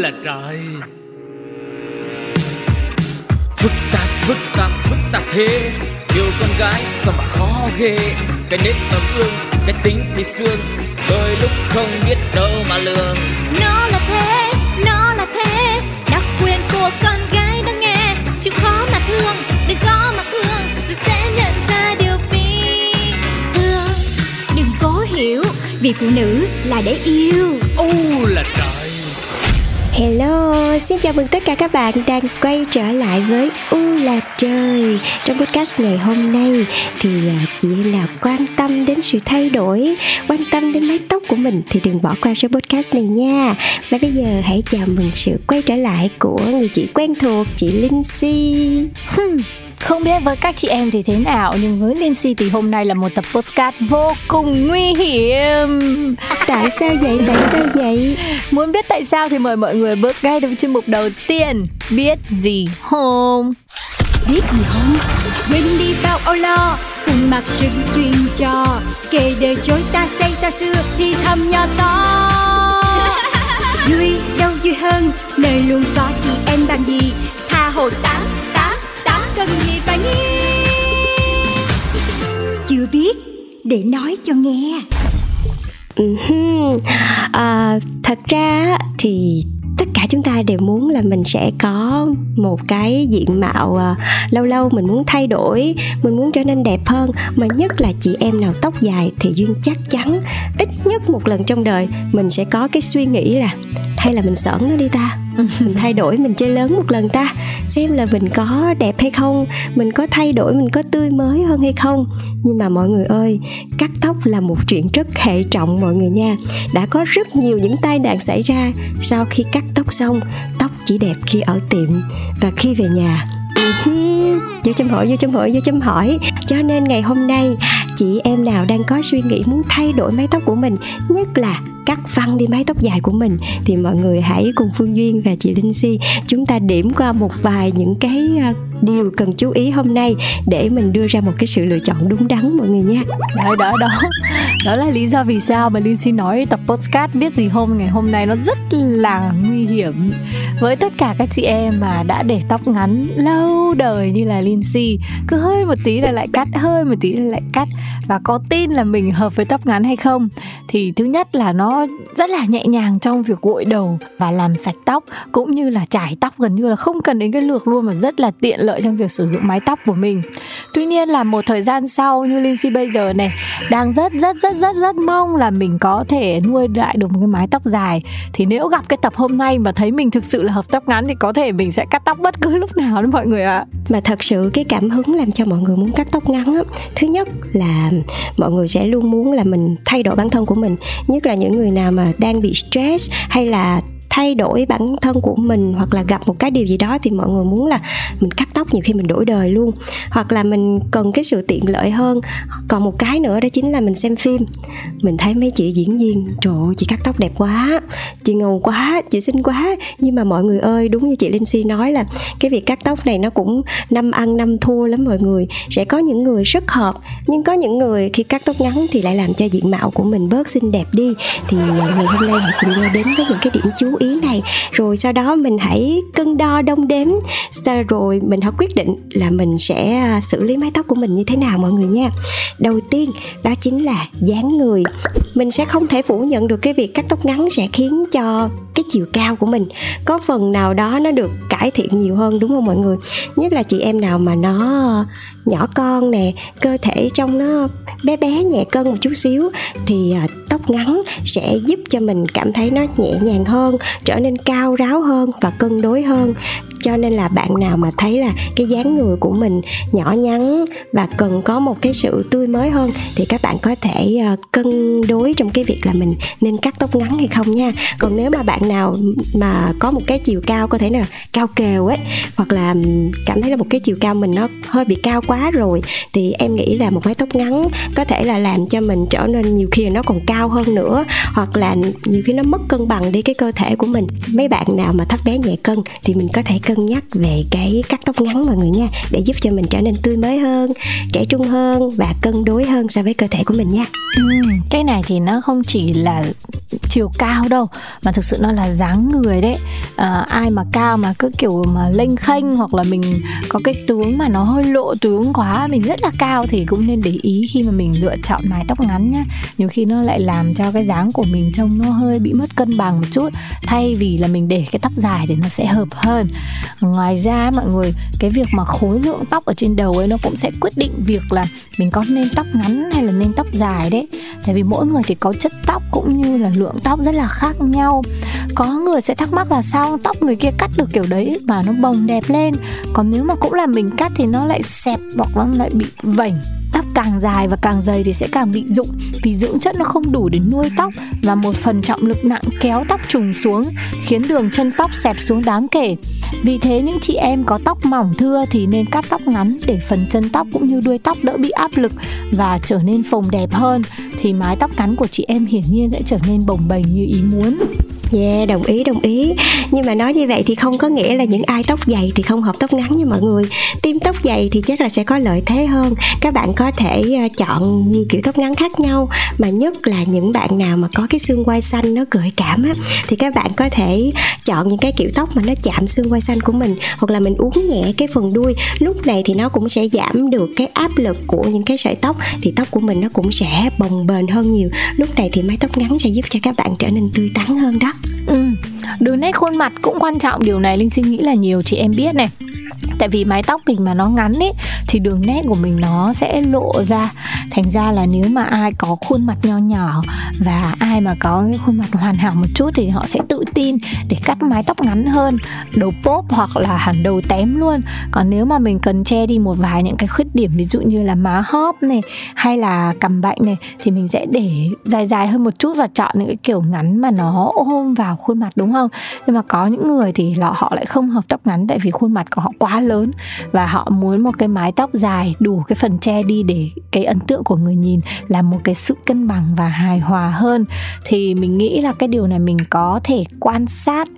là trời. Phức tạp phức tạp phức tạp thế. Yêu con gái sao mà khó ghê. Cái nết ấm ương cái tính thì xương. Đôi lúc không biết đâu mà lường. Nó là thế nó là thế. Đặc quyền của con gái đang nghe. Chịu khó mà thương đừng có mà thương rồi sẽ nhận ra điều phi thường. Đừng cố hiểu vì phụ nữ là để yêu. Ô là trời Hello, xin chào mừng tất cả các bạn đang quay trở lại với U là trời. Trong podcast ngày hôm nay thì chỉ chị quan tâm đến sự thay đổi Quan tâm đến mái tóc của mình thì đừng bỏ qua số podcast này nha. Và bây giờ hãy chào mừng sự quay trở lại của người chị quen thuộc, chị Linh Si. Hmm, không biết với các chị em thì thế nào nhưng với Lindsay thì hôm nay là một tập podcast vô cùng nguy hiểm. Tại sao vậy, tại sao vậy? Muốn biết tại sao thì mời mọi người bước ngay đến chuyên mục đầu tiên Biết gì không? biết gì không quên đi bao âu lo cùng mặc sự chuyên trò kể đời chối ta xây ta xưa thì thầm nhỏ to vui đâu vui hơn nơi luôn có chị em bằng gì tha hồ tám cần nhi chưa biết để nói cho nghe. Ừm, à, thật ra thì tất cả chúng ta đều muốn là mình sẽ có một cái diện mạo à, lâu lâu mình muốn thay đổi mình muốn trở nên đẹp hơn. Mà nhất là chị em nào tóc dài thì duyên chắc chắn ít nhất một lần trong đời mình sẽ có cái suy nghĩ là hay là mình sởn nó đi ta? Mình thay đổi, mình chơi lớn một lần ta. Xem là mình có đẹp hay không, mình có thay đổi, mình có tươi mới hơn hay không. Nhưng mà mọi người ơi, cắt tóc là một chuyện rất hệ trọng mọi người nha. Đã có rất nhiều những tai nạn xảy ra sau khi cắt tóc xong, tóc chỉ đẹp khi ở tiệm. Và khi về nhà ừ vô chấm hỏi, vô chấm hỏi, vô chấm hỏi. Cho nên ngày hôm nay, chị em nào đang có suy nghĩ muốn thay đổi mái tóc của mình, nhất là cắt văng đi mái tóc dài của mình. Thì mọi người hãy cùng Phương Duyên và chị Linh Si chúng ta điểm qua một vài những cái à, điều cần chú ý hôm nay để mình đưa ra một cái sự lựa chọn đúng đắn mọi người nha. Đấy đó đó. Đó là lý do vì sao mà Linh Si nói tập podcast biết gì hôm ngày hôm nay nó rất là nguy hiểm. Với tất cả các chị em mà đã để tóc ngắn lâu đời như là Linh Si Cứ hơi một tí là lại cắt, hơi một tí là lại cắt. Và có tin là mình hợp với tóc ngắn hay không? Thì thứ nhất là nó rất là nhẹ nhàng trong việc gội đầu và làm sạch tóc, Cũng như là chải tóc gần như là không cần đến cái lược luôn mà rất là tiện lợi trong việc sử dụng mái tóc của mình. Tuy nhiên là một thời gian sau như Lindsay bây giờ này, đang rất rất rất rất rất mong là mình có thể nuôi lại được một cái mái tóc dài. Thì nếu gặp cái tập hôm nay mà thấy mình thực sự là hợp tóc ngắn thì có thể mình sẽ cắt tóc bất cứ lúc nào đó mọi người ạ. mà thật sự cái cảm hứng làm cho mọi người muốn cắt tóc ngắn á, thứ nhất là mọi người sẽ luôn muốn là mình thay đổi bản thân của mình nhất là những người nào mà đang bị stress hay là thay đổi bản thân của mình hoặc là gặp một cái điều gì đó thì mọi người muốn là mình cắt tóc nhiều khi mình đổi đời luôn. Hoặc là mình cần cái sự tiện lợi hơn. Còn một cái nữa đó chính là mình xem phim. Mình thấy mấy chị diễn viên, trời ơi, chị cắt tóc đẹp quá, chị ngầu quá, chị xinh quá. Nhưng mà mọi người ơi, đúng như chị Linh Si nói là cái việc cắt tóc này nó cũng năm ăn năm thua lắm mọi người. Sẽ có những người rất hợp, nhưng có những người khi cắt tóc ngắn thì lại làm cho diện mạo của mình bớt xinh đẹp đi. Thì ờ, ngày hôm nay hãy cùng nhau đến với những cái điểm chú ý này. Rồi sau đó mình hãy cân đo đong đếm. Rồi mình hãy quyết định là mình sẽ à, xử lý mái tóc của mình như thế nào mọi người nha. Đầu tiên, đó chính là dáng người. Mình sẽ không thể phủ nhận được cái việc cắt tóc ngắn sẽ khiến cho cái chiều cao của mình có phần nào đó nó được cải thiện nhiều hơn, đúng không mọi người? Nhất là chị em nào mà nó nhỏ con nè, cơ thể trông nó bé bé nhẹ cân một chút xíu thì à, tóc ngắn sẽ giúp cho mình cảm thấy nó nhẹ nhàng hơn, trở nên cao ráo hơn và cân đối hơn cho nên là bạn nào mà thấy là cái dáng người của mình nhỏ nhắn và cần có một cái sự tươi mới hơn thì các bạn có thể ờ, cân đối trong cái việc là mình nên cắt tóc ngắn hay không nha. Còn nếu mà bạn nào mà có một cái chiều cao có thể là cao kèo ấy, hoặc là cảm thấy là một cái chiều cao mình nó hơi bị cao quá rồi, thì em nghĩ là một mái tóc ngắn có thể là làm cho mình trở nên nhiều khi là nó còn cao hơn nữa, hoặc là nhiều khi nó mất cân bằng đi cái cơ thể của mình. Mấy bạn nào mà thấp bé nhẹ cân thì mình có thể cân nhắc về cái cắt tóc ngắn mọi người nha để giúp cho mình trở nên tươi mới hơn trẻ trung hơn và cân đối hơn so với cơ thể của mình nha. Ừ, cái này thì nó không chỉ là chiều cao đâu mà thực sự nó là dáng người đấy. À, ai mà cao mà cứ kiểu mà lênh khênh hoặc là mình có cái tướng mà nó hơi lộ tướng quá mình rất là cao thì cũng nên để ý khi mà mình lựa chọn mái tóc ngắn nhá. Nhiều khi nó lại làm cho cái dáng của mình trông nó hơi bị mất cân bằng một chút thay vì là mình để cái tóc dài thì nó sẽ hợp hơn ngoài ra, mọi người, cái việc mà khối lượng tóc ở trên đầu ấy, nó cũng sẽ quyết định việc là mình có nên tóc ngắn hay là nên tóc dài đấy. Tại vì mỗi người thì có chất tóc cũng như là lượng tóc rất là khác nhau. Có người sẽ thắc mắc là sao tóc người kia cắt được kiểu đấy mà nó bồng đẹp lên? Còn nếu mà cũng là mình cắt thì nó lại xẹp hoặc nó lại bị vảnh tóc càng dài và càng dày thì sẽ càng bị rụng. Vì dưỡng chất nó không đủ để nuôi tóc và một phần trọng lực nặng kéo tóc trùng xuống, khiến đường chân tóc xẹp xuống đáng kể. Vì thế những chị em có tóc mỏng thưa thì nên cắt tóc ngắn để phần chân tóc cũng như đuôi tóc đỡ bị áp lực và trở nên phồng đẹp hơn, thì mái tóc ngắn của chị em hiển nhiên sẽ trở nên bồng bềnh như ý muốn. Yeah, đồng ý đồng ý. Nhưng mà nói như vậy thì không có nghĩa là những ai tóc dày thì không hợp tóc ngắn nha mọi người. Tim tóc dày thì chắc là sẽ có lợi thế hơn. Các bạn có thể ờ, chọn nhiều kiểu tóc ngắn khác nhau Mà nhất là những bạn nào mà có cái xương quai xanh nó gợi cảm á Thì các bạn có thể chọn những cái kiểu tóc mà nó chạm xương quai xanh của mình Hoặc là mình uống nhẹ cái phần đuôi. Lúc này thì nó cũng sẽ giảm được cái áp lực của những cái sợi tóc Thì tóc của mình nó cũng sẽ bồng bềnh hơn nhiều. Lúc này thì mái tóc ngắn sẽ giúp cho các bạn trở nên tươi tắn hơn đó ừ đường nét khuôn mặt cũng quan trọng, điều này linh xin nghĩ là nhiều chị em biết này. Tại vì mái tóc mình mà nó ngắn ấy thì đường nét của mình nó sẽ lộ ra thành ra là nếu mà ai có khuôn mặt nho nhỏ và ai mà có cái khuôn mặt hoàn hảo một chút thì họ sẽ tự tin để cắt mái tóc ngắn hơn, đầu pop hoặc là hẳn đầu tém luôn. Còn nếu mà mình cần che đi một vài những cái khuyết điểm ví dụ như là má hóp này hay là cằm bệnh này thì mình sẽ để dài dài hơn một chút và chọn những cái kiểu ngắn mà nó ôm vào khuôn mặt, đúng không? Nhưng mà có những người thì họ lại không hợp tóc ngắn tại vì khuôn mặt của họ quá lớn và họ muốn một cái mái tóc dài đủ cái phần che đi để cái ấn tượng của người nhìn là một cái sự cân bằng và hài hòa hơn. Thì mình nghĩ là cái điều này mình có thể quan sát.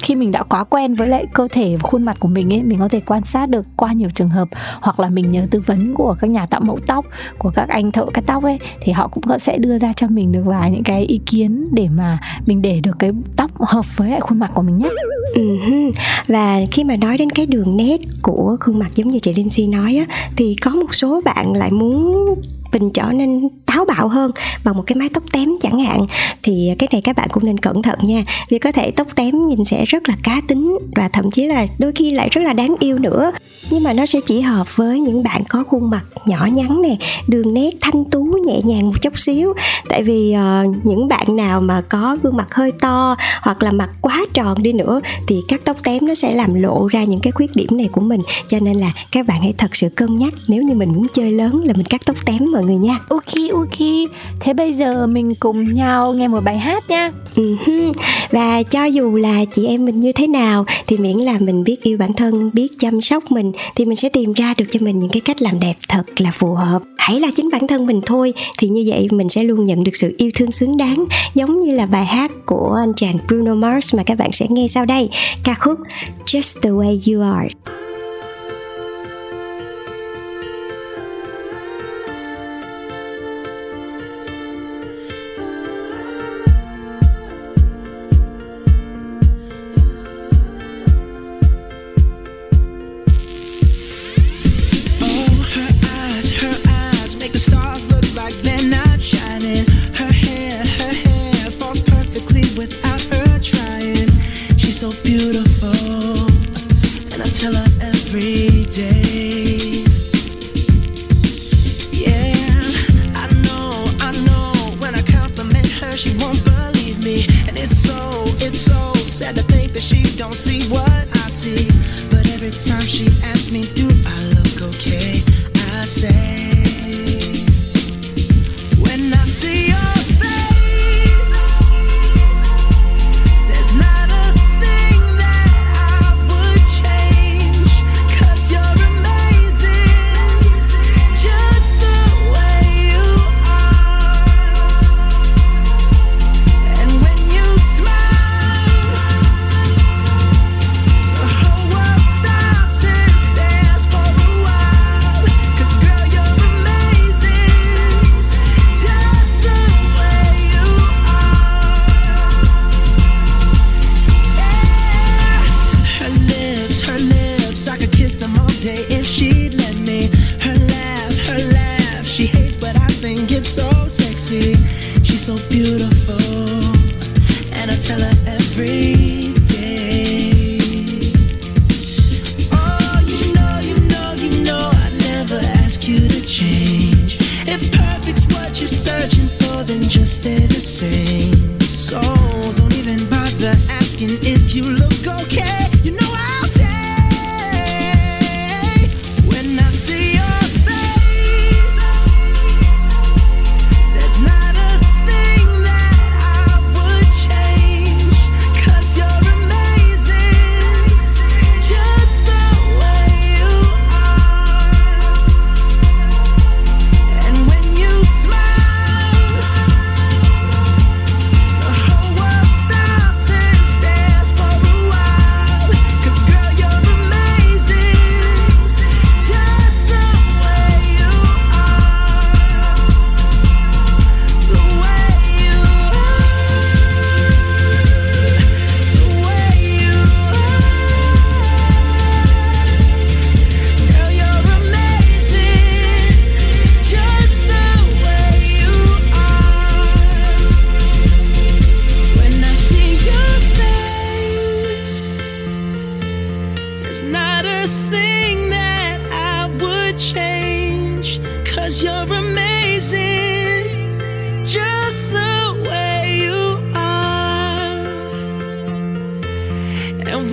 Khi mình đã quá quen với lại cơ thể và khuôn mặt của mình ấy, mình có thể quan sát được qua nhiều trường hợp. Hoặc là mình nhờ tư vấn của các nhà tạo mẫu tóc, của các anh thợ cắt tóc ấy, thì họ cũng sẽ đưa ra cho mình được vài những cái ý kiến để mà mình để được cái tóc hợp với lại khuôn mặt của mình nhất uh-huh. Ừ và khi mà nói đến cái đường nét của khuôn mặt giống như chị Linh Si nói á, thì có một số bạn lại muốn mình trở nên táo bạo hơn bằng một cái mái tóc tém chẳng hạn. Thì cái này các bạn cũng nên cẩn thận nha. Vì có thể tóc tém nhìn sẽ rất là cá tính và thậm chí là đôi khi lại rất là đáng yêu nữa. Nhưng mà nó sẽ chỉ hợp với những bạn có khuôn mặt nhỏ nhắn nè đường nét thanh tú nhẹ nhàng một chút xíu. Tại vì uh, những bạn nào mà có gương mặt hơi to hoặc là mặt quá tròn đi nữa thì cắt tóc tém nó sẽ làm lộ ra những cái khuyết điểm này của mình. Cho nên là các bạn hãy thật sự cân nhắc nếu như mình muốn chơi lớn là mình cắt tóc tém mọi người nha. Ok ok thế bây giờ mình cùng nhau nghe một bài hát nha. Ừ Và cho dù là chị em mình như thế nào, thì miễn là mình biết yêu bản thân, biết chăm sóc mình, thì mình sẽ tìm ra được cho mình những cái cách làm đẹp thật là phù hợp. Hãy là chính bản thân mình thôi, thì như vậy mình sẽ luôn nhận được sự yêu thương xứng đáng, giống như là bài hát của anh chàng Bruno Mars mà các bạn sẽ nghe sau đây. Ca khúc Just the way you are.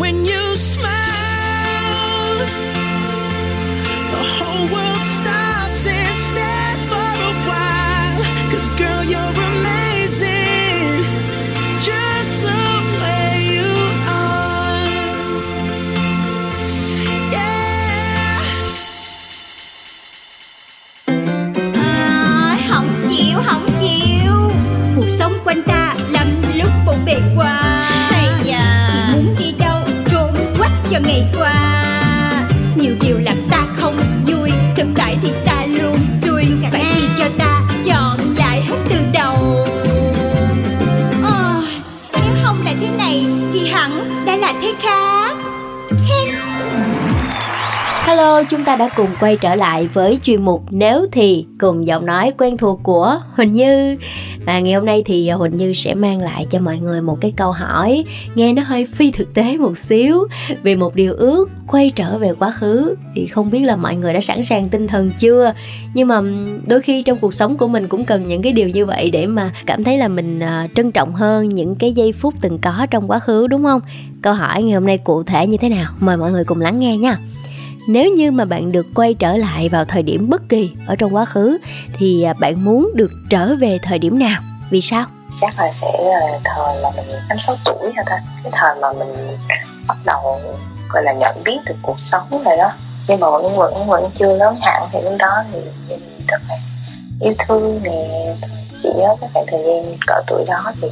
When you smile, the whole world quá hay à chỉ muốn đi đâu trốn quách cho ngày qua. Nhiều điều làm ta không vui thực tại thì ta luôn xui. Phải chi cho ta chọn lại hết từ đầu. Ờ, nếu không là thế này thì hẳn đã là thế khác Hello, chúng ta đã cùng quay trở lại với chuyên mục Nếu thì cùng giọng nói quen thuộc của Huỳnh Như. Và ngày hôm nay thì Huỳnh Như sẽ mang lại cho mọi người một cái câu hỏi nghe nó hơi phi thực tế một xíu về một điều ước quay trở về quá khứ. Thì không biết là mọi người đã sẵn sàng tinh thần chưa? Nhưng mà đôi khi trong cuộc sống của mình cũng cần những cái điều như vậy để mà cảm thấy là mình à, trân trọng hơn những cái giây phút từng có trong quá khứ đúng không? Câu hỏi ngày hôm nay cụ thể như thế nào? Mời mọi người cùng lắng nghe nha. Nếu như mà bạn được quay trở lại vào thời điểm bất kỳ ở trong quá khứ, thì à, bạn muốn được trở về thời điểm nào? Vì sao? chắc là sẽ à, là thời mà mình năm sáu tuổi hả ta cái thời mà mình bắt đầu, gọi là, nhận biết được cuộc sống rồi đó nhưng mà vẫn vẫn vẫn chưa lớn hẳn thì lúc đó thì mình rất là yêu thương nè, chỉ nhớ cái khoảng thời gian cỡ tuổi đó thì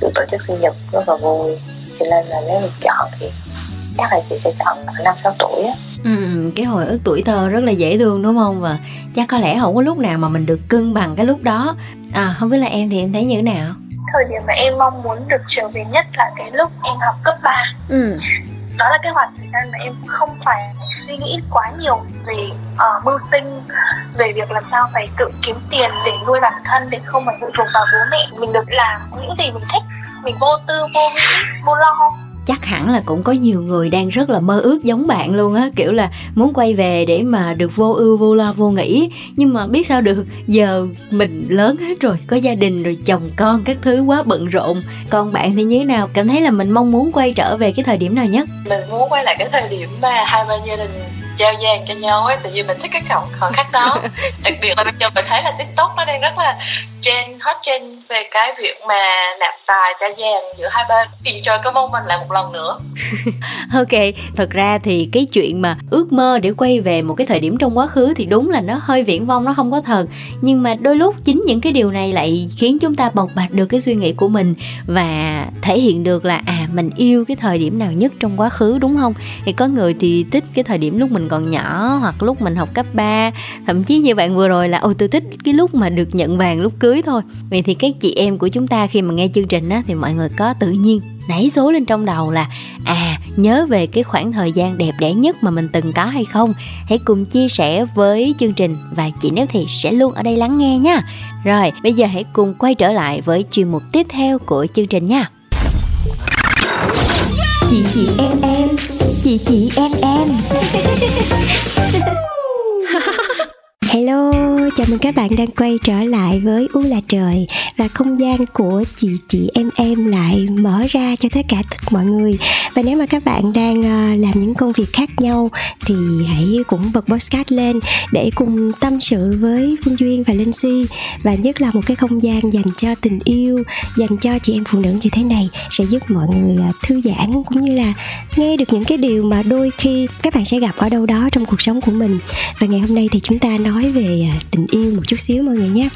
được tổ chức sinh nhật rất là vui cho nên là nếu được chọn thì chắc là chị sẽ chọn năm sáu tuổi á Ừ, cái hồi ức tuổi thơ rất là dễ thương đúng không? Và chắc có lẽ không có lúc nào mà mình được cân bằng cái lúc đó. À, không biết là em thì em thấy như thế nào? thời điểm mà em mong muốn được trở về nhất là cái lúc em học cấp 3 Ừ. đó là cái khoảng thời gian mà em không phải suy nghĩ quá nhiều về ờ, mưu sinh về việc làm sao phải tự kiếm tiền để nuôi bản thân để không phải phụ thuộc vào bố mẹ mình được làm những gì mình thích mình vô tư vô nghĩ vô lo chắc hẳn là cũng có nhiều người đang rất là mơ ước giống bạn luôn á, kiểu là muốn quay về để mà được vô ưu, vô lo, vô nghĩ. Nhưng mà biết sao được, giờ mình lớn hết rồi, có gia đình rồi, chồng, con, các thứ quá bận rộn. Còn bạn thì như thế nào? Cảm thấy là mình mong muốn quay trở về cái thời điểm nào nhất? Mình muốn quay lại cái thời điểm mà hai bên gia đình trao vàng cho nhau ấy tại vì mình thích cái khoảnh khoảnh khắc đó. Đặc biệt là bây giờ mình thấy là tiktok nó đang rất là trend hot trend về cái việc mà nạp tài trao vàng giữa hai bên. Enjoy cái moment lại một lần nữa. Ok thật ra thì cái chuyện mà ước mơ để quay về một cái thời điểm trong quá khứ thì đúng là nó hơi viển vông nó không có thật. Nhưng mà đôi lúc chính những cái điều này lại khiến chúng ta bộc bạch được cái suy nghĩ của mình và thể hiện được là à mình yêu cái thời điểm nào nhất trong quá khứ đúng không? Thì có người thì thích cái thời điểm lúc mình mình còn nhỏ hoặc lúc mình học cấp 3 thậm chí như bạn vừa rồi là, ôi, tôi thích cái lúc mà được nhận vàng lúc cưới thôi. Vậy thì các chị em của chúng ta khi mà nghe chương trình á, thì mọi người có tự nhiên nảy số lên trong đầu là à nhớ về cái khoảng thời gian đẹp đẽ nhất mà mình từng có hay không? Hãy cùng chia sẻ với chương trình và chị nếu thì sẽ luôn ở đây lắng nghe nha. Rồi, bây giờ hãy cùng quay trở lại với chuyên mục tiếp theo của chương trình nha. Chị chị, em em. Chị chị em em. Hello, chào mừng các bạn đang quay trở lại với U là trời và không gian của chị chị em em lại mở ra cho tất cả tất mọi người. Và nếu mà các bạn đang ờ, làm những công việc khác nhau thì hãy cũng bật podcast lên để cùng tâm sự với Phương Duyên và Linh Si và nhất là một cái không gian dành cho tình yêu, dành cho chị em phụ nữ như thế này sẽ giúp mọi người ờ, thư giãn cũng như là nghe được những cái điều mà đôi khi các bạn sẽ gặp ở đâu đó trong cuộc sống của mình. Và ngày hôm nay thì chúng ta nói về à, tình yêu một chút xíu mọi người nhé.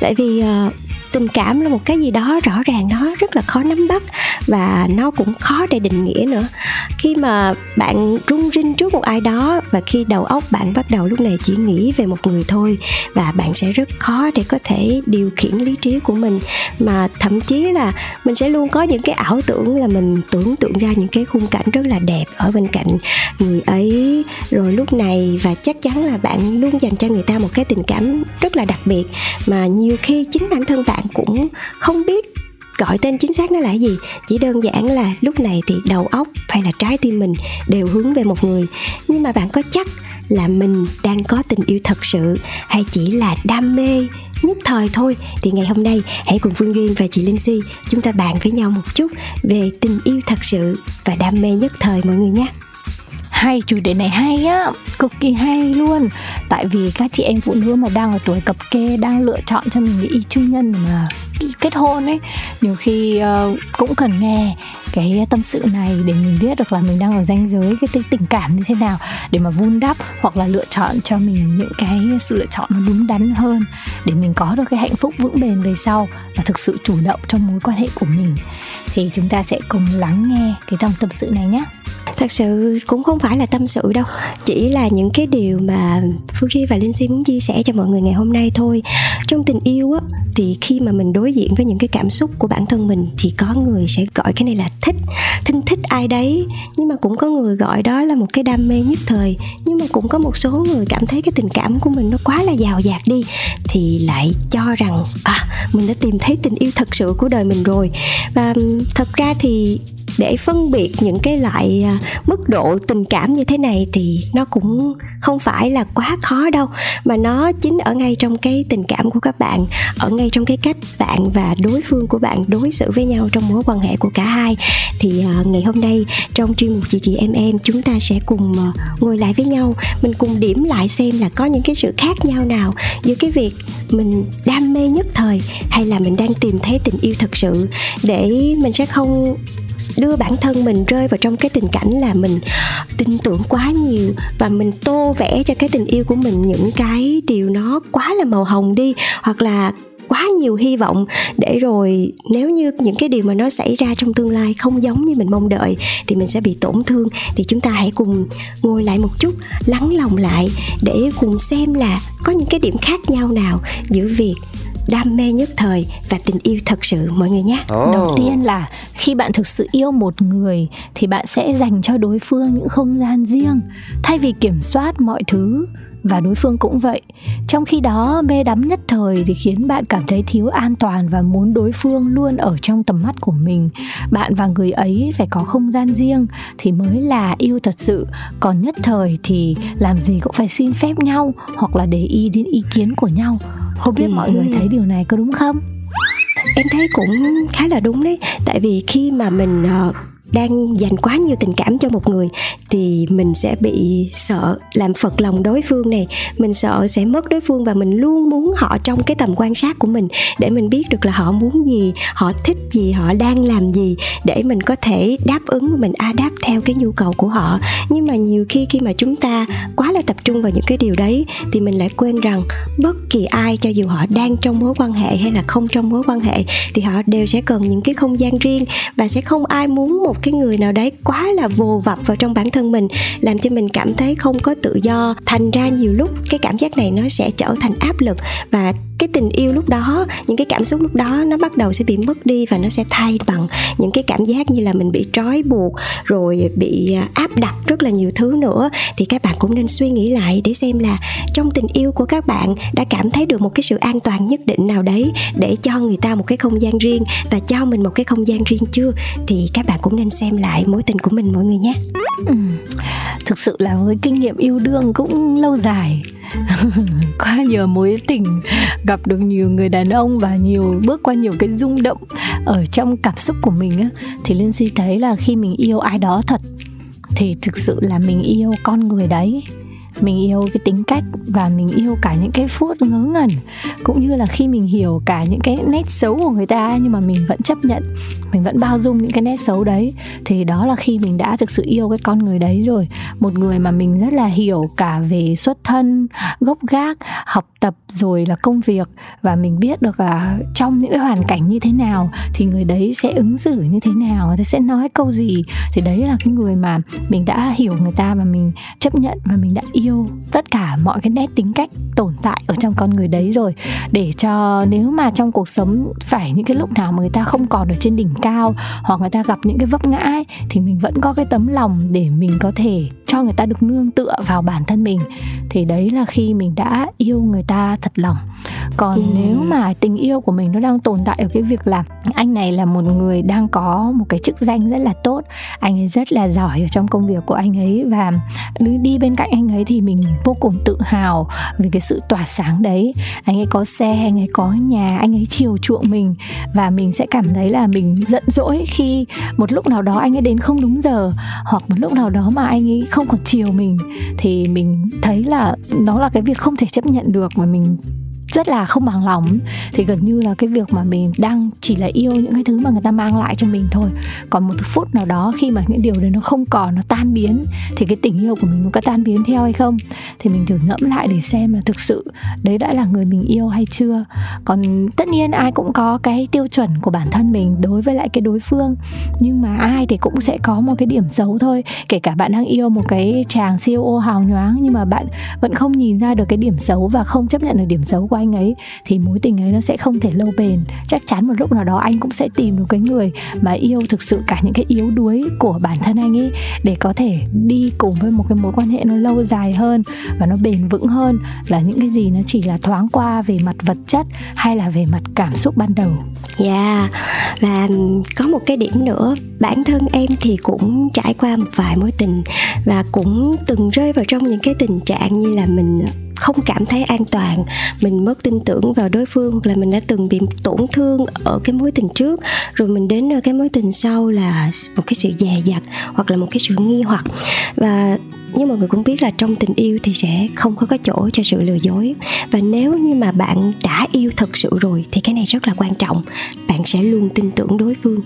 Tại vì à, tình cảm là một cái gì đó rõ ràng, nó rất là khó nắm bắt và nó cũng khó để định nghĩa nữa. Khi mà bạn rung rinh trước một ai đó và khi đầu óc bạn bắt đầu lúc này chỉ nghĩ về một người thôi và bạn sẽ rất khó để có thể điều khiển lý trí của mình. Mà thậm chí là mình sẽ luôn có những cái ảo tưởng là mình tưởng tượng ra những cái khung cảnh rất là đẹp ở bên cạnh người ấy. Rồi lúc này và chắc chắn là bạn luôn dành cho người ta một cái tình cảm rất là đặc biệt. Mà nhiều khi chính bản thân bạn cũng không biết gọi tên chính xác nó là gì. Chỉ đơn giản là lúc này thì đầu óc hay là trái tim mình đều hướng về một người. Nhưng mà bạn có chắc là mình đang có tình yêu thật sự hay chỉ là đam mê nhất thời thôi? Thì ngày hôm nay, hãy cùng Phương Duyên và chị Linh Si chúng ta bàn với nhau một chút về tình yêu thật sự và đam mê nhất thời mọi người nhé hay chủ đề này hay á cực kỳ hay luôn. Tại vì các chị em phụ nữ mà đang ở tuổi cập kê đang lựa chọn cho mình cái y chung nhân mà kết hôn ấy nhiều khi uh, cũng cần nghe cái tâm sự này để mình biết được là mình đang ở ranh giới cái tình cảm như thế nào để mà vun đắp hoặc là lựa chọn cho mình những cái sự lựa chọn nó đúng đắn hơn để mình có được cái hạnh phúc vững bền về sau và thực sự chủ động trong mối quan hệ của mình. Thì chúng ta sẽ cùng lắng nghe cái dòng tâm sự này nhé thật sự cũng không phải là tâm sự đâu. Chỉ là những cái điều mà phương duy và linh si muốn chia sẻ cho mọi người ngày hôm nay thôi. Trong tình yêu á, thì khi mà mình đối diện với những cái cảm xúc của bản thân mình, thì có người sẽ gọi cái này là thích, thân thích ai đấy. Nhưng mà cũng có người gọi đó là một cái đam mê nhất thời. Nhưng mà cũng có một số người cảm thấy cái tình cảm của mình nó quá là giàu dạt đi, thì lại cho rằng à mình đã tìm thấy tình yêu thật sự của đời mình rồi. Và thật ra thì để phân biệt những cái loại à, mức độ tình cảm như thế này thì nó cũng không phải là quá khó đâu. Mà nó chính ở ngay trong cái tình cảm của các bạn, ở ngay trong cái cách bạn và đối phương của bạn đối xử với nhau trong mối quan hệ của cả hai. Thì à, ngày hôm nay trong chuyên mục chị chị em em, chúng ta sẽ cùng à, ngồi lại với nhau. Mình cùng điểm lại xem là có những cái sự khác nhau nào giữa cái việc mình đam mê nhất thời hay là mình đang tìm thấy tình yêu thật sự. Để mình sẽ không đưa bản thân mình rơi vào trong cái tình cảnh là mình tin tưởng quá nhiều và mình tô vẽ cho cái tình yêu của mình những cái điều nó quá là màu hồng đi, hoặc là quá nhiều hy vọng để rồi nếu như những cái điều mà nó xảy ra trong tương lai không giống như mình mong đợi thì mình sẽ bị tổn thương. Thì chúng ta hãy cùng ngồi lại một chút, lắng lòng lại để cùng xem là có những cái điểm khác nhau nào giữa việc đam mê nhất thời và tình yêu thật sự mọi người nhé. Oh. Đầu tiên là khi bạn thực sự yêu một người thì bạn sẽ dành cho đối phương những không gian riêng thay vì kiểm soát mọi thứ và đối phương cũng vậy. Trong khi đó, mê đắm nhất thời thì khiến bạn cảm thấy thiếu an toàn và muốn đối phương luôn ở trong tầm mắt của mình. Bạn và người ấy phải có không gian riêng thì mới là yêu thật sự. Còn nhất thời thì làm gì cũng phải xin phép nhau hoặc là để ý đến ý kiến của nhau không biết ừ. mọi người thấy điều này có đúng không em thấy cũng khá là đúng đấy tại vì khi mà mình uh, đang dành quá nhiều tình cảm cho một người thì mình sẽ bị sợ làm phật lòng đối phương này mình sợ sẽ mất đối phương và mình luôn muốn họ trong cái tầm quan sát của mình để mình biết được là họ muốn gì, họ thích gì, họ đang làm gì để mình có thể đáp ứng, mình a đáp theo cái nhu cầu của họ. Nhưng mà nhiều khi khi mà chúng ta quá là tập trung vào những cái điều đấy thì mình lại quên rằng bất kỳ ai, cho dù họ đang trong mối quan hệ hay là không trong mối quan hệ thì họ đều sẽ cần những cái không gian riêng và sẽ không ai muốn một cái người nào đấy quá là vô vập vào trong bản thân mình, làm cho mình cảm thấy không có tự do. Thành ra nhiều lúc cái cảm giác này nó sẽ trở thành áp lực và cái tình yêu lúc đó, những cái cảm xúc lúc đó nó bắt đầu sẽ bị mất đi và nó sẽ thay bằng những cái cảm giác như là mình bị trói buộc, rồi bị à, áp đặt rất là nhiều thứ nữa. Thì các bạn cũng nên suy nghĩ lại để xem là trong tình yêu của các bạn đã cảm thấy được một cái sự an toàn nhất định nào đấy để cho người ta một cái không gian riêng và cho mình một cái không gian riêng chưa? Thì các bạn cũng nên xem lại mối tình của mình mọi người nhé. Ừ. thực sự là với kinh nghiệm yêu đương cũng lâu dài. Qua nhiều mối tình, gặp được nhiều người đàn ông và nhiều, bước qua nhiều cái rung động ở trong cảm xúc của mình á, thì linh si thấy là khi mình yêu ai đó thật, thì thực sự là mình yêu con người đấy mình yêu cái tính cách và mình yêu cả những cái phút ngớ ngẩn, cũng như là khi mình hiểu cả những cái nét xấu của người ta, nhưng mà mình vẫn chấp nhận, mình vẫn bao dung những cái nét xấu đấy, thì đó là khi mình đã thực sự yêu cái con người đấy rồi. Một người mà mình rất là hiểu cả về xuất thân, gốc gác, học tập rồi là công việc, và mình biết được là trong những cái hoàn cảnh như thế nào, thì người đấy sẽ ứng xử như thế nào, người ta sẽ nói câu gì. Thì đấy là cái người mà mình đã hiểu người ta và mình chấp nhận và mình đã yêu tất cả mọi cái nét tính cách tồn tại ở trong con người đấy rồi. Để cho nếu mà trong cuộc sống phải những cái lúc nào mà người ta không còn ở trên đỉnh cao hoặc người ta gặp những cái vấp ngã ấy, thì mình vẫn có cái tấm lòng để mình có thể cho người ta được nương tựa vào bản thân mình. Thì đấy là khi mình đã yêu người ta thật lòng. Còn ừ. nếu mà tình yêu của mình nó đang tồn tại ở cái việc là anh này là một người đang có một cái chức danh rất là tốt anh ấy rất là giỏi ở trong công việc của anh ấy và đi bên cạnh anh ấy thì thì mình vô cùng tự hào về cái sự tỏa sáng đấy. Anh ấy có xe, anh ấy có nhà, anh ấy chiều chuộng mình và mình sẽ cảm thấy là mình giận dỗi khi một lúc nào đó anh ấy đến không đúng giờ hoặc một lúc nào đó mà anh ấy không còn chiều mình. Thì mình thấy là nó là cái việc không thể chấp nhận được mà mình rất là không bằng lòng. Thì gần như là cái việc mà mình đang chỉ là yêu những cái thứ mà người ta mang lại cho mình thôi. Còn một phút nào đó khi mà những điều đấy nó không còn, nó tan biến, thì cái tình yêu của mình nó có tan biến theo hay không? Thì mình thử ngẫm lại để xem là thực sự đấy đã là người mình yêu hay chưa. Còn tất nhiên ai cũng có cái tiêu chuẩn của bản thân mình đối với lại cái đối phương. Nhưng mà ai thì cũng sẽ có một cái điểm xấu thôi. Kể cả bạn đang yêu một cái chàng siêu hào nhoáng nhưng mà bạn vẫn không nhìn ra được cái điểm xấu và không chấp nhận được điểm xấu của anh ấy, thì mối tình ấy nó sẽ không thể lâu bền chắc chắn một lúc nào đó anh cũng sẽ tìm được cái người mà yêu thực sự cả những cái yếu đuối của bản thân anh ấy, để có thể đi cùng với một cái mối quan hệ nó lâu dài hơn và nó bền vững hơn là những cái gì nó chỉ là thoáng qua về mặt vật chất hay là về mặt cảm xúc ban đầu. Dạ yeah. và có một cái điểm nữa, bản thân em thì cũng trải qua một vài mối tình và cũng từng rơi vào trong những cái tình trạng như là mình không cảm thấy an toàn. Mình mất tin tưởng vào đối phương hoặc là mình đã từng bị tổn thương ở cái mối tình trước. Rồi mình đến cái mối tình sau là một cái sự dè dặt hoặc là một cái sự nghi hoặc. Và nhưng mọi người cũng biết là trong tình yêu thì sẽ không có cái chỗ cho sự lừa dối. Và nếu như mà bạn đã yêu thật sự rồi thì cái này rất là quan trọng. Bạn sẽ luôn tin tưởng đối phương.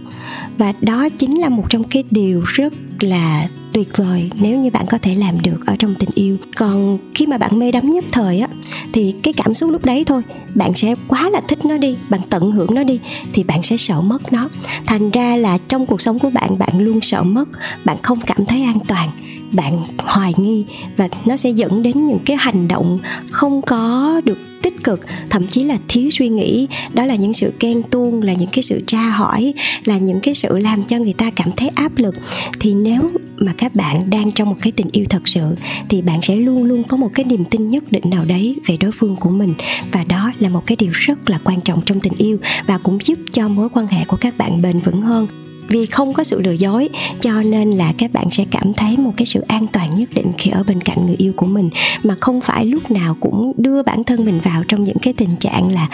Và đó chính là một trong cái điều rất là tuyệt vời nếu như bạn có thể làm được ở trong tình yêu. Còn khi mà bạn mê đắm nhất thời á, thì cái cảm xúc lúc đấy thôi, bạn sẽ quá là thích nó đi, bạn tận hưởng nó đi, thì bạn sẽ sợ mất nó. Thành ra là trong cuộc sống của bạn bạn luôn sợ mất, bạn không cảm thấy an toàn bạn hoài nghi và nó sẽ dẫn đến những cái hành động không có được tích cực, thậm chí là thiếu suy nghĩ. Đó là những sự ghen tuông, là những cái sự tra hỏi, là những cái sự làm cho người ta cảm thấy áp lực. Thì nếu mà các bạn đang trong một cái tình yêu thật sự, thì bạn sẽ luôn luôn có một cái niềm tin nhất định nào đấy về đối phương của mình. Và đó là một cái điều rất là quan trọng trong tình yêu và cũng giúp cho mối quan hệ của các bạn bền vững hơn vì không có sự lừa dối, cho nên là các bạn sẽ cảm thấy một cái sự an toàn nhất định khi ở bên cạnh người yêu của mình mà không phải lúc nào cũng đưa bản thân mình vào trong những cái tình trạng là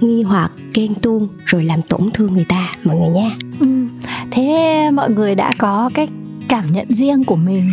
nghi hoặc, ghen tuông, rồi làm tổn thương người ta, mọi người nha ừ. thế mọi người đã có cái cảm nhận riêng của mình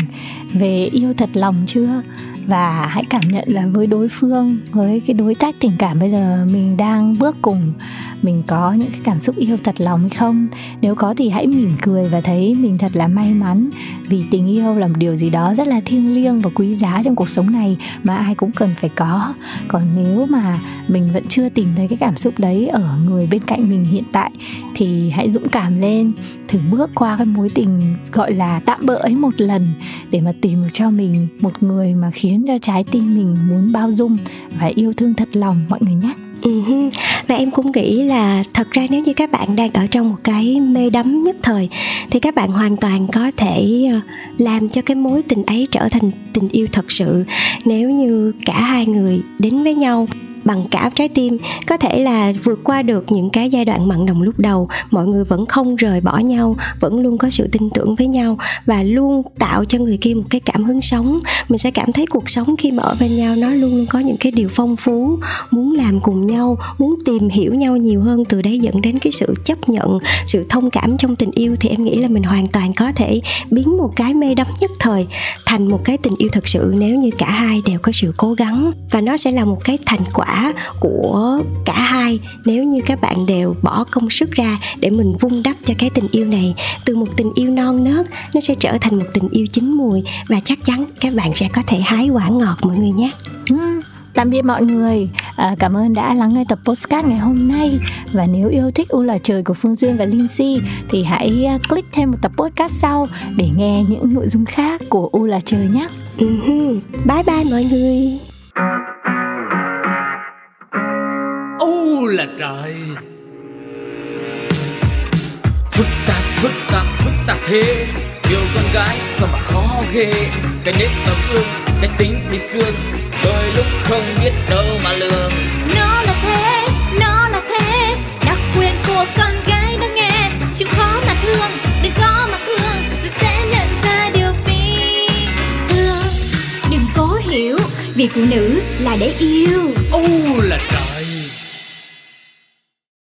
về yêu thật lòng chưa và hãy cảm nhận là với đối phương, với cái đối tác tình cảm bây giờ mình đang bước cùng, mình có những cái cảm xúc yêu thật lòng hay không? Nếu có thì hãy mỉm cười và thấy mình thật là may mắn. Vì tình yêu là một điều gì đó rất là thiêng liêng và quý giá trong cuộc sống này mà ai cũng cần phải có. Còn nếu mà mình vẫn chưa tìm thấy cái cảm xúc đấy ở người bên cạnh mình hiện tại, thì hãy dũng cảm lên, thử bước qua cái mối tình gọi là tạm bỡ ấy một lần để mà tìm được cho mình một người mà khiến cho trái tim mình muốn bao dung và yêu thương thật lòng mọi người nhé Uh-huh. và em cũng nghĩ là thật ra nếu như các bạn đang ở trong một cái mê đắm nhất thời, thì các bạn hoàn toàn có thể ờ, làm cho cái mối tình ấy trở thành tình yêu thật sự nếu như cả hai người đến với nhau bằng cả trái tim. Có thể là vượt qua được những cái giai đoạn mặn nồng lúc đầu, mọi người vẫn không rời bỏ nhau, vẫn luôn có sự tin tưởng với nhau và luôn tạo cho người kia một cái cảm hứng sống. Mình sẽ cảm thấy cuộc sống khi mà ở bên nhau, nó luôn luôn có những cái điều phong phú, muốn làm cùng nhau, muốn tìm hiểu nhau nhiều hơn. Từ đấy dẫn đến cái sự chấp nhận, sự thông cảm trong tình yêu. Thì em nghĩ là mình hoàn toàn có thể biến một cái mê đắm nhất thời thành một cái tình yêu thật sự nếu như cả hai đều có sự cố gắng. Và nó sẽ là một cái thành quả của cả hai. Nếu như các bạn đều bỏ công sức ra để mình vun đắp cho cái tình yêu này từ một tình yêu non nớt nó sẽ trở thành một tình yêu chín mùi và chắc chắn các bạn sẽ có thể hái quả ngọt mọi người nhé. Uhm. Tạm biệt mọi người, à, cảm ơn đã lắng nghe tập podcast ngày hôm nay. Và nếu yêu thích U là trời của Phương Duyên và Linh Si Thì hãy à, click thêm một tập podcast sau Để nghe những nội dung khác của U là trời nhé. Uh-huh. Bye bye mọi người là trời. Phức tạp phức tạp phức tạp thế. Yêu con gái sao mà khó ghê. Cái nếp tấm ương cái tính thì xương. Đôi lúc không biết đâu mà lường. Nó là thế nó là thế. Đặc quyền của con gái nó nghe. Chịu khó mà thương đừng có mà thương. Tôi sẽ nhận ra điều phi thường. Đừng cố hiểu vì phụ nữ là để yêu. U là trời